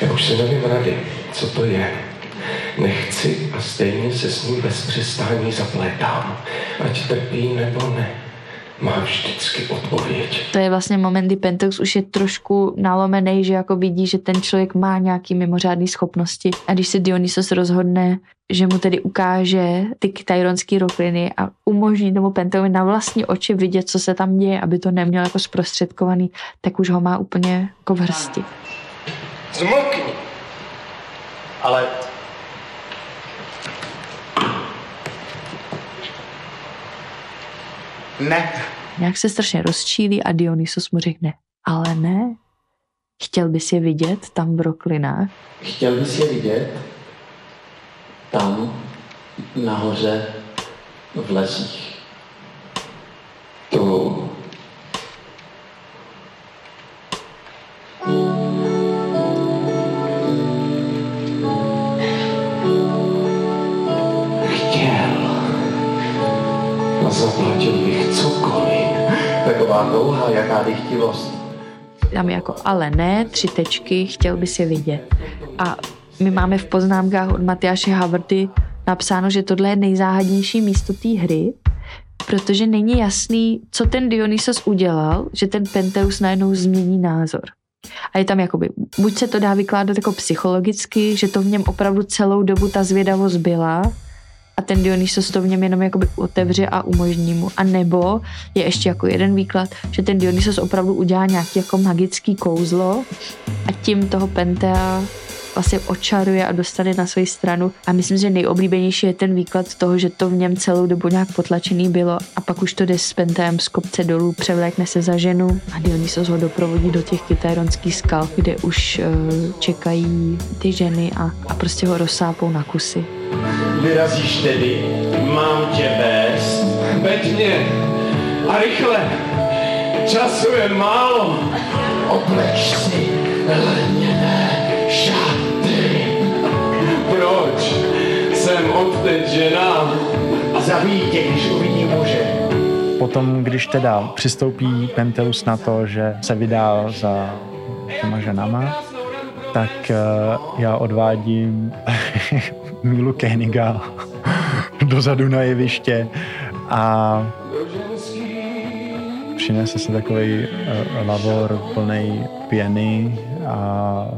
Já už se nevím rady, co to je. Nechci a stejně se s ním bez přestání zaplétám, ať trpí nebo ne. Má vždycky odpověď. To je vlastně moment, kdy Penteus už je trošku nalomený, že jako vidí, že ten člověk má nějaký mimořádné schopnosti. A když se Dionysos rozhodne, že mu tedy ukáže ty tyronské rokliny a umožní tomu Penteovi na vlastní oči vidět, co se tam děje, aby to neměl jako zprostředkovaný, tak už ho má úplně jako v hrsti. Zmlkni. Ale Ne. Nějak se strašně rozčílí a Dionysos mu řekne, ale ne, chtěl bys je vidět tam v roklinách? Chtěl bys je vidět tam nahoře v lesích. To Taková dlouhá, jaká dychtivost. Tam jako, ale ne, tři tečky, chtěl by si vidět. A my máme v poznámkách od Matyáše Havrdy napsáno, že tohle je nejzáhadnější místo té hry, protože není jasný, co ten Dionysos udělal, že ten Penteus najednou změní názor. A je tam jakoby, buď se to dá vykládat jako psychologicky, že to v něm opravdu celou dobu ta zvědavost byla, a ten Dionysos to v něm jenom jakoby otevře a umožní mu. A nebo je ještě jako jeden výklad, že ten Dionysos opravdu udělá nějaký jako magický kouzlo a tím toho Pentea vlastně očaruje a dostane na svoji stranu. A myslím, že nejoblíbenější je ten výklad toho, že to v něm celou dobu nějak potlačený bylo a pak už to jde s Pentem z kopce dolů, převlékne se za ženu a Dionysos ho doprovodí do těch kytéronských skal, kde už uh, čekají ty ženy a, a prostě ho rozsápou na kusy. Vyrazíš tedy, mám tě vést. Veď mě a rychle, času je málo. Obleč si lněné Odteď žena. Zabij tě, když uvidí muže. Potom, když teda přistoupí Penteus na to, že se vydá za těma ženama, tak uh, já odvádím Mílu Keniga dozadu na jeviště a přinese se takový uh, lavor plný pěny a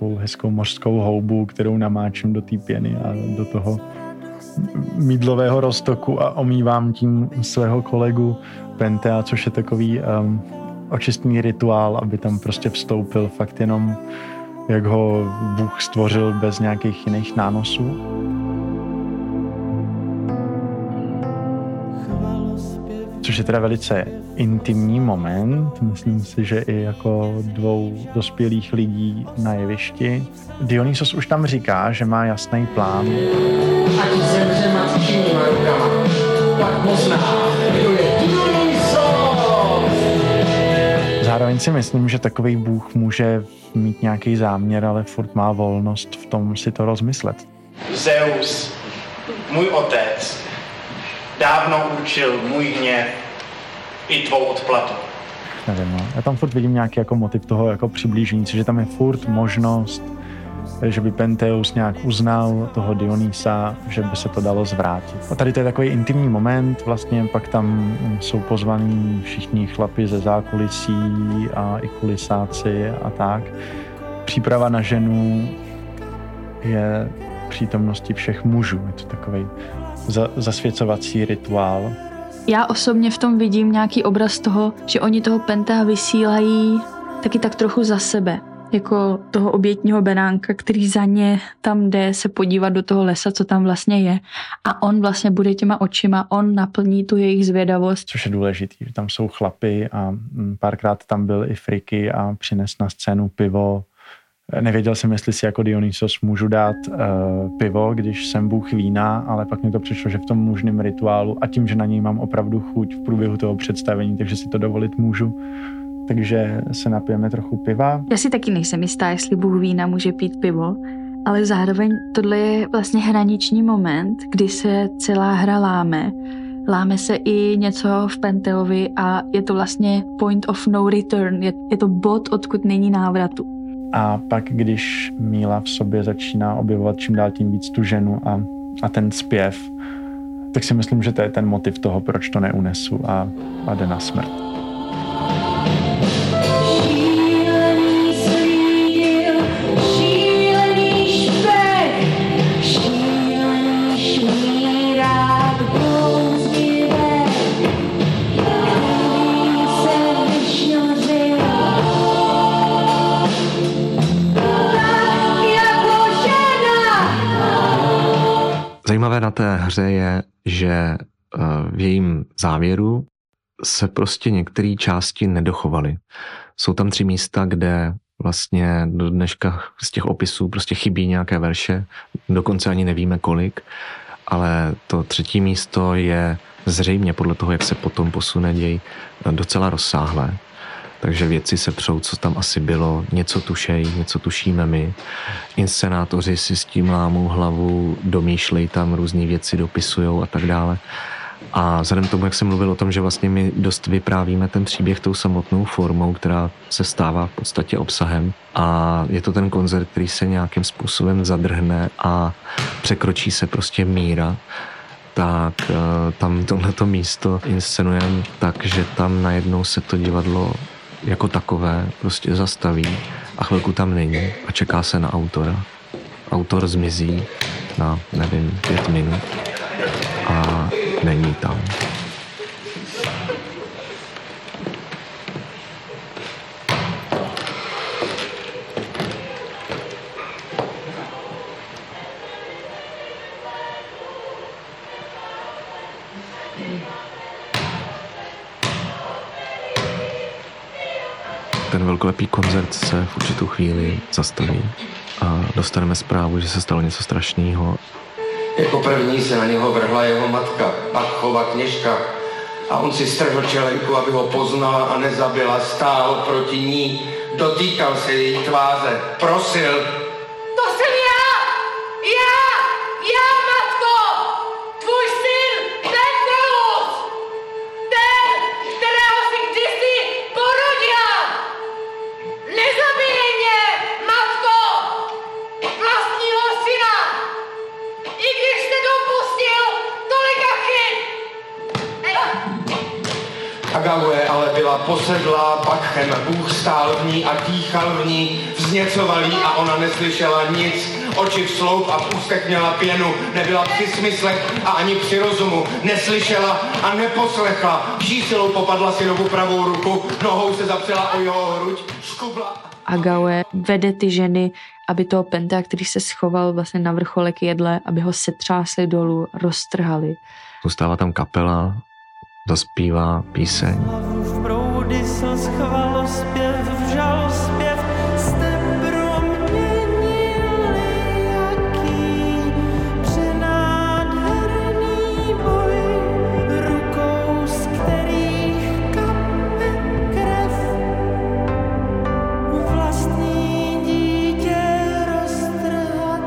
takovou hezkou mořskou houbu, kterou namáčím do té pěny a do toho mídlového roztoku a omývám tím svého kolegu Pentea, což je takový um, očistný rituál, aby tam prostě vstoupil fakt jenom jak ho Bůh stvořil bez nějakých jiných nánosů. Což je teda velice intimní moment, myslím si, že i jako dvou dospělých lidí na jevišti. Dionysos už tam říká, že má jasný plán. Ať zemře rukama, pak pozná, kdo je Zároveň si myslím, že takový Bůh může mít nějaký záměr, ale furt má volnost v tom si to rozmyslet. Zeus, můj otec, dávno určil můj hněv i tvou odplatu. Nevím, no. Já tam furt vidím nějaký jako motiv toho jako přiblížení, že tam je furt možnost že by Penteus nějak uznal toho Dionýsa, že by se to dalo zvrátit. A tady to je takový intimní moment, vlastně pak tam jsou pozvaní všichni chlapi ze zákulisí a i kulisáci a tak. Příprava na ženu je přítomnosti všech mužů. Je to takový zasvěcovací rituál. Já osobně v tom vidím nějaký obraz toho, že oni toho Pentea vysílají taky tak trochu za sebe jako toho obětního beránka, který za ně tam jde se podívat do toho lesa, co tam vlastně je. A on vlastně bude těma očima, on naplní tu jejich zvědavost. Což je důležitý, že tam jsou chlapy a mm, párkrát tam byl i Friky a přines na scénu pivo. Nevěděl jsem, jestli si jako Dionysos můžu dát uh, pivo, když jsem Bůh vína, ale pak mi to přišlo, že v tom mužném rituálu a tím, že na něj mám opravdu chuť v průběhu toho představení, takže si to dovolit můžu, takže se napijeme trochu piva. Já si taky nejsem jistá, jestli Bůh vína může pít pivo, ale zároveň tohle je vlastně hraniční moment, kdy se celá hra láme. Láme se i něco v Penteovi a je to vlastně point of no return, je, je to bod, odkud není návratu. A pak, když Míla v sobě začíná objevovat čím dál tím víc tu ženu a, a ten zpěv, tak si myslím, že to je ten motiv toho, proč to neunesu a, a jde na smrt. Zajímavé na té hře je, že eh, v jejím závěru se prostě některé části nedochovaly. Jsou tam tři místa, kde vlastně do dneška z těch opisů prostě chybí nějaké verše, dokonce ani nevíme kolik, ale to třetí místo je zřejmě podle toho, jak se potom posune děj, docela rozsáhlé. Takže věci se přou, co tam asi bylo, něco tušejí, něco tušíme my. Inscenátoři si s tím lámou hlavu, domýšlejí tam různé věci, dopisujou a tak dále. A vzhledem k tomu, jak jsem mluvil o tom, že vlastně my dost vyprávíme ten příběh tou samotnou formou, která se stává v podstatě obsahem. A je to ten koncert, který se nějakým způsobem zadrhne a překročí se prostě míra tak eh, tam tohleto místo inscenujeme tak, že tam najednou se to divadlo jako takové prostě zastaví a chvilku tam není a čeká se na autora. Autor zmizí na, nevím, pět minut a není tam. Velkolepý koncert se v určitou chvíli zastaví a dostaneme zprávu, že se stalo něco strašného. Jako první se na něho vrhla jeho matka, Pachova kněžka, a on si strhl čelenku, aby ho poznala a nezabila, stál proti ní, dotýkal se její tváře, prosil, Bachem, Bůh stál v ní a dýchal v ní, vzněcoval jí a ona neslyšela nic. Oči v sloup a v ústech měla pěnu, nebyla při smyslech a ani při rozumu, neslyšela a neposlechla. Žísilou popadla si novou pravou ruku, nohou se zapřela o jeho hruď, škubla. Agaue vede ty ženy, aby toho Penta, který se schoval vlastně na vrcholek jedle, aby ho setřásli dolů, roztrhali. Zůstává tam kapela, zaspívá píseň. Žalospěv, jste pro mě jaký přenádherný boj, rukou z kterých kape krev, vlastní dítě roztrhat,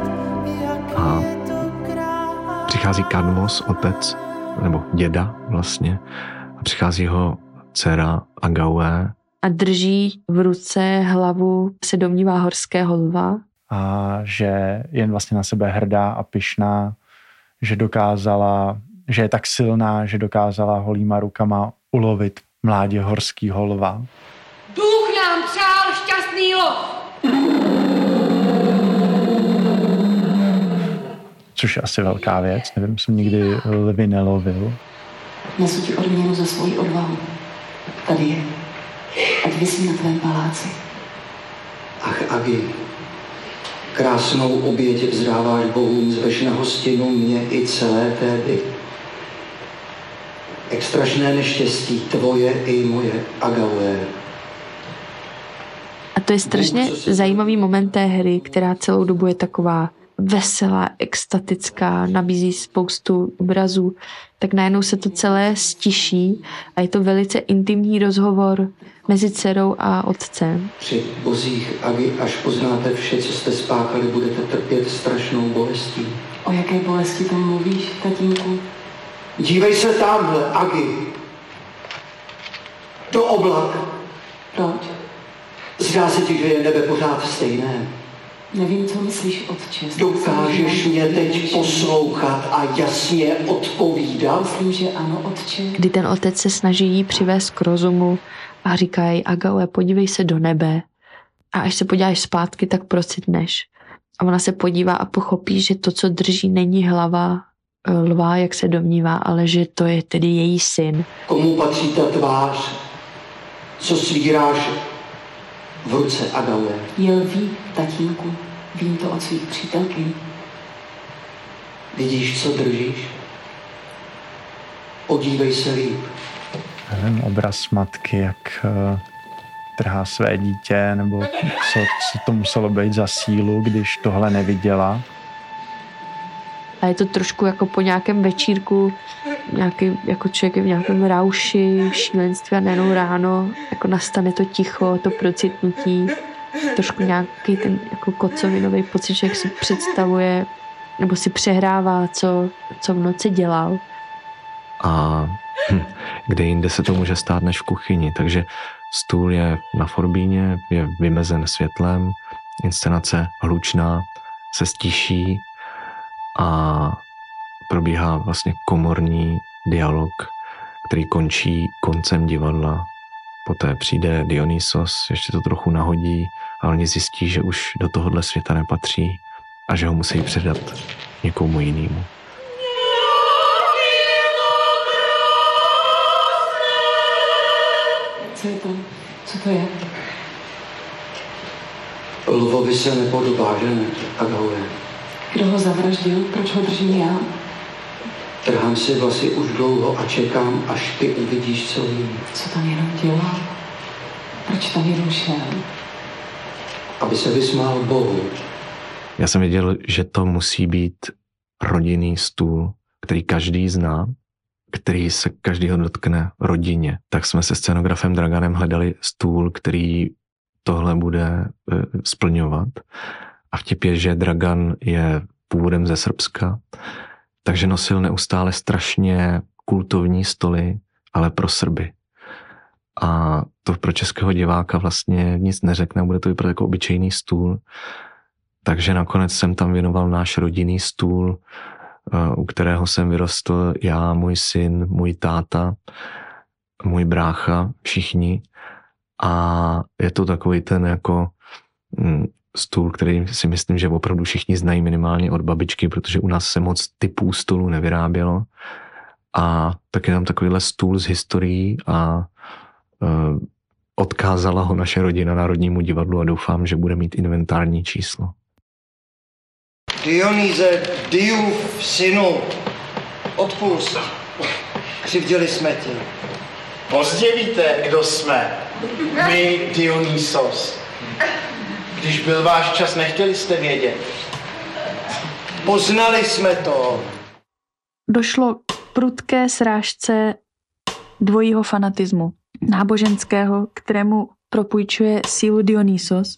jak A je to krát. Přichází Kadmos, otec, nebo děda vlastně, a přichází jeho dcera Agaue. A drží v ruce hlavu, se domnívá horského lva. A že jen vlastně na sebe hrdá a pyšná, že dokázala, že je tak silná, že dokázala holýma rukama ulovit mládě horského lva. Duch nám přál šťastný lov! což je asi velká věc. Nevím, jsem nikdy lvy nelovil. Nesu ti odměnu za svoji odvahu. Tady je. Ať vysí na tvém paláci. Ach, Agi, krásnou oběť vzdáváš bohům, zveš na hostinu mě i celé Téby. Extrašné neštěstí tvoje i moje, Agaue. A to je strašně zajímavý moment té hry, která celou dobu je taková veselá, extatická, nabízí spoustu obrazů, tak najednou se to celé stiší a je to velice intimní rozhovor mezi dcerou a otcem. Při bozích Agi, až poznáte vše, co jste spáchali, budete trpět strašnou bolestí. O jaké bolesti tam mluvíš, tatínku? Dívej se tamhle, Agi. Do oblak. Proč? Zdá se ti, že je nebe pořád stejné. Nevím, co myslíš, otče. Dokážeš mě teď poslouchat a jasně odpovídat? Myslím, že ano, otče. Kdy ten otec se snaží jí přivést k rozumu a říká jí, Agaue, podívej se do nebe a až se podíváš zpátky, tak procitneš. A ona se podívá a pochopí, že to, co drží, není hlava eh, lva, jak se domnívá, ale že to je tedy její syn. Komu patří ta tvář, co svíráš v ruce Agaue? Je lví, tatínku. Vím to od svých přítelkyní. Vidíš, co držíš? Podívej se líp. Ten obraz matky, jak uh, trhá své dítě, nebo co, co to muselo být za sílu, když tohle neviděla. A je to trošku jako po nějakém večírku, nějaký, jako člověk je v nějakém rauši, šílenství a nejenom ráno, jako nastane to ticho, to procitnutí, trošku nějaký ten jako kocovinový pocit, že jak si představuje nebo si přehrává, co, co v noci dělal. A hm, kde jinde se to může stát než v kuchyni, takže stůl je na forbíně, je vymezen světlem, inscenace hlučná, se stíší a probíhá vlastně komorní dialog, který končí koncem divadla. Poté přijde Dionysos, ještě to trochu nahodí a oni zjistí, že už do tohohle světa nepatří a že ho musí předat někomu jinému. Co je to? Co to je? Lvovi se nepodobá, že ne? Agaue. Kdo ho zavraždil? Proč ho držím já? Trhám si vlasy už dlouho a čekám, až ty uvidíš, co vím. Co tam jenom dělal? Proč tam jenom šel? Aby se vysmál Bohu. Já jsem věděl, že to musí být rodinný stůl, který každý zná, který se každýho dotkne rodině. Tak jsme se scenografem Draganem hledali stůl, který tohle bude e, splňovat. A vtip je, že Dragan je původem ze Srbska, takže nosil neustále strašně kultovní stoly, ale pro Srby. A to pro českého diváka vlastně nic neřekne, bude to vypadat jako obyčejný stůl. Takže nakonec jsem tam věnoval náš rodinný stůl, eh, u kterého jsem vyrostl já, můj syn, můj táta, můj brácha, všichni. A je to takový ten jako mm, stůl, který si myslím, že opravdu všichni znají minimálně od babičky, protože u nás se moc typů stolů nevyrábělo. A tak je tam takovýhle stůl z historií a uh, odkázala ho naše rodina Národnímu divadlu a doufám, že bude mít inventární číslo. Dionýze, Diův synu, odpust. Křivděli jsme ti. Pozdě víte, kdo jsme. My, Dionysos. Když byl váš čas, nechtěli jste vědět. Poznali jsme to. Došlo k prudké srážce dvojího fanatismu. Náboženského, kterému propůjčuje sílu Dionysos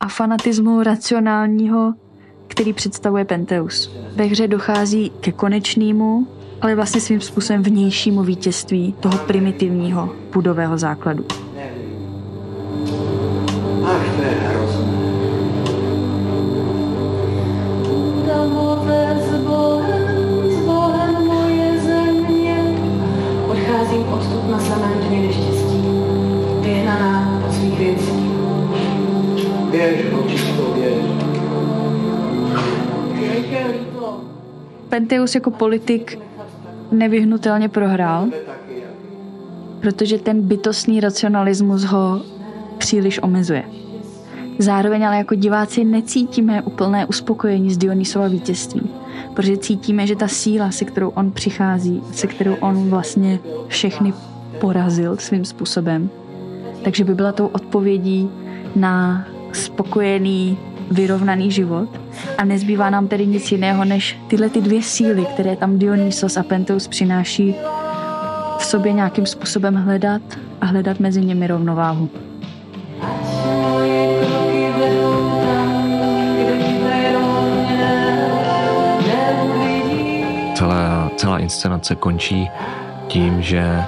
a fanatismu racionálního, který představuje Penteus. Ve hře dochází ke konečnému, ale vlastně svým způsobem vnějšímu vítězství toho primitivního budového základu. Ach, to Penteus jako politik nevyhnutelně prohrál, protože ten bytostný racionalismus ho příliš omezuje. Zároveň ale jako diváci necítíme úplné uspokojení z Dionysova vítězství, protože cítíme, že ta síla, se kterou on přichází, se kterou on vlastně všechny porazil svým způsobem, takže by byla tou odpovědí na spokojený, vyrovnaný život a nezbývá nám tedy nic jiného, než tyhle ty dvě síly, které tam Dionysos a Penteus přináší, v sobě nějakým způsobem hledat a hledat mezi nimi rovnováhu. Celá, celá inscenace končí tím, že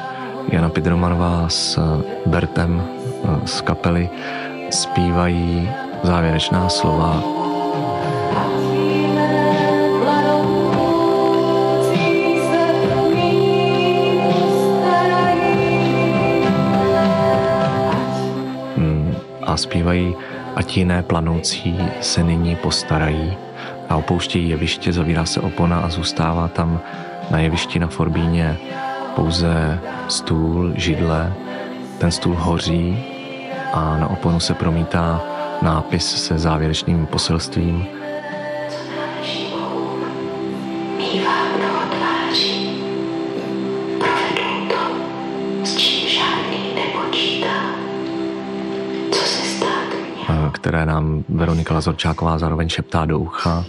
Jana Pidromanová s Bertem z kapely zpívají závěrečná slova. A zpívají, ať jiné planoucí se nyní postarají a opouštějí jeviště, zavírá se opona a zůstává tam na jevišti na Forbíně pouze stůl, židle, ten stůl hoří a na oponu se promítá nápis se závěrečným poselstvím které nám Veronika Lazorčáková zároveň šeptá do ucha.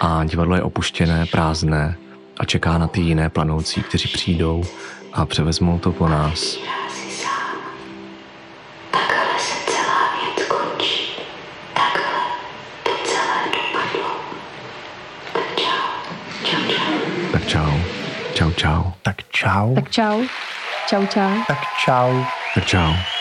A divadlo je opuštěné, prázdné a čeká na ty jiné planoucí, kteří přijdou a převezmou to po nás. Čau. Tak čau. Čau, čau. Tak čau. Tak čau.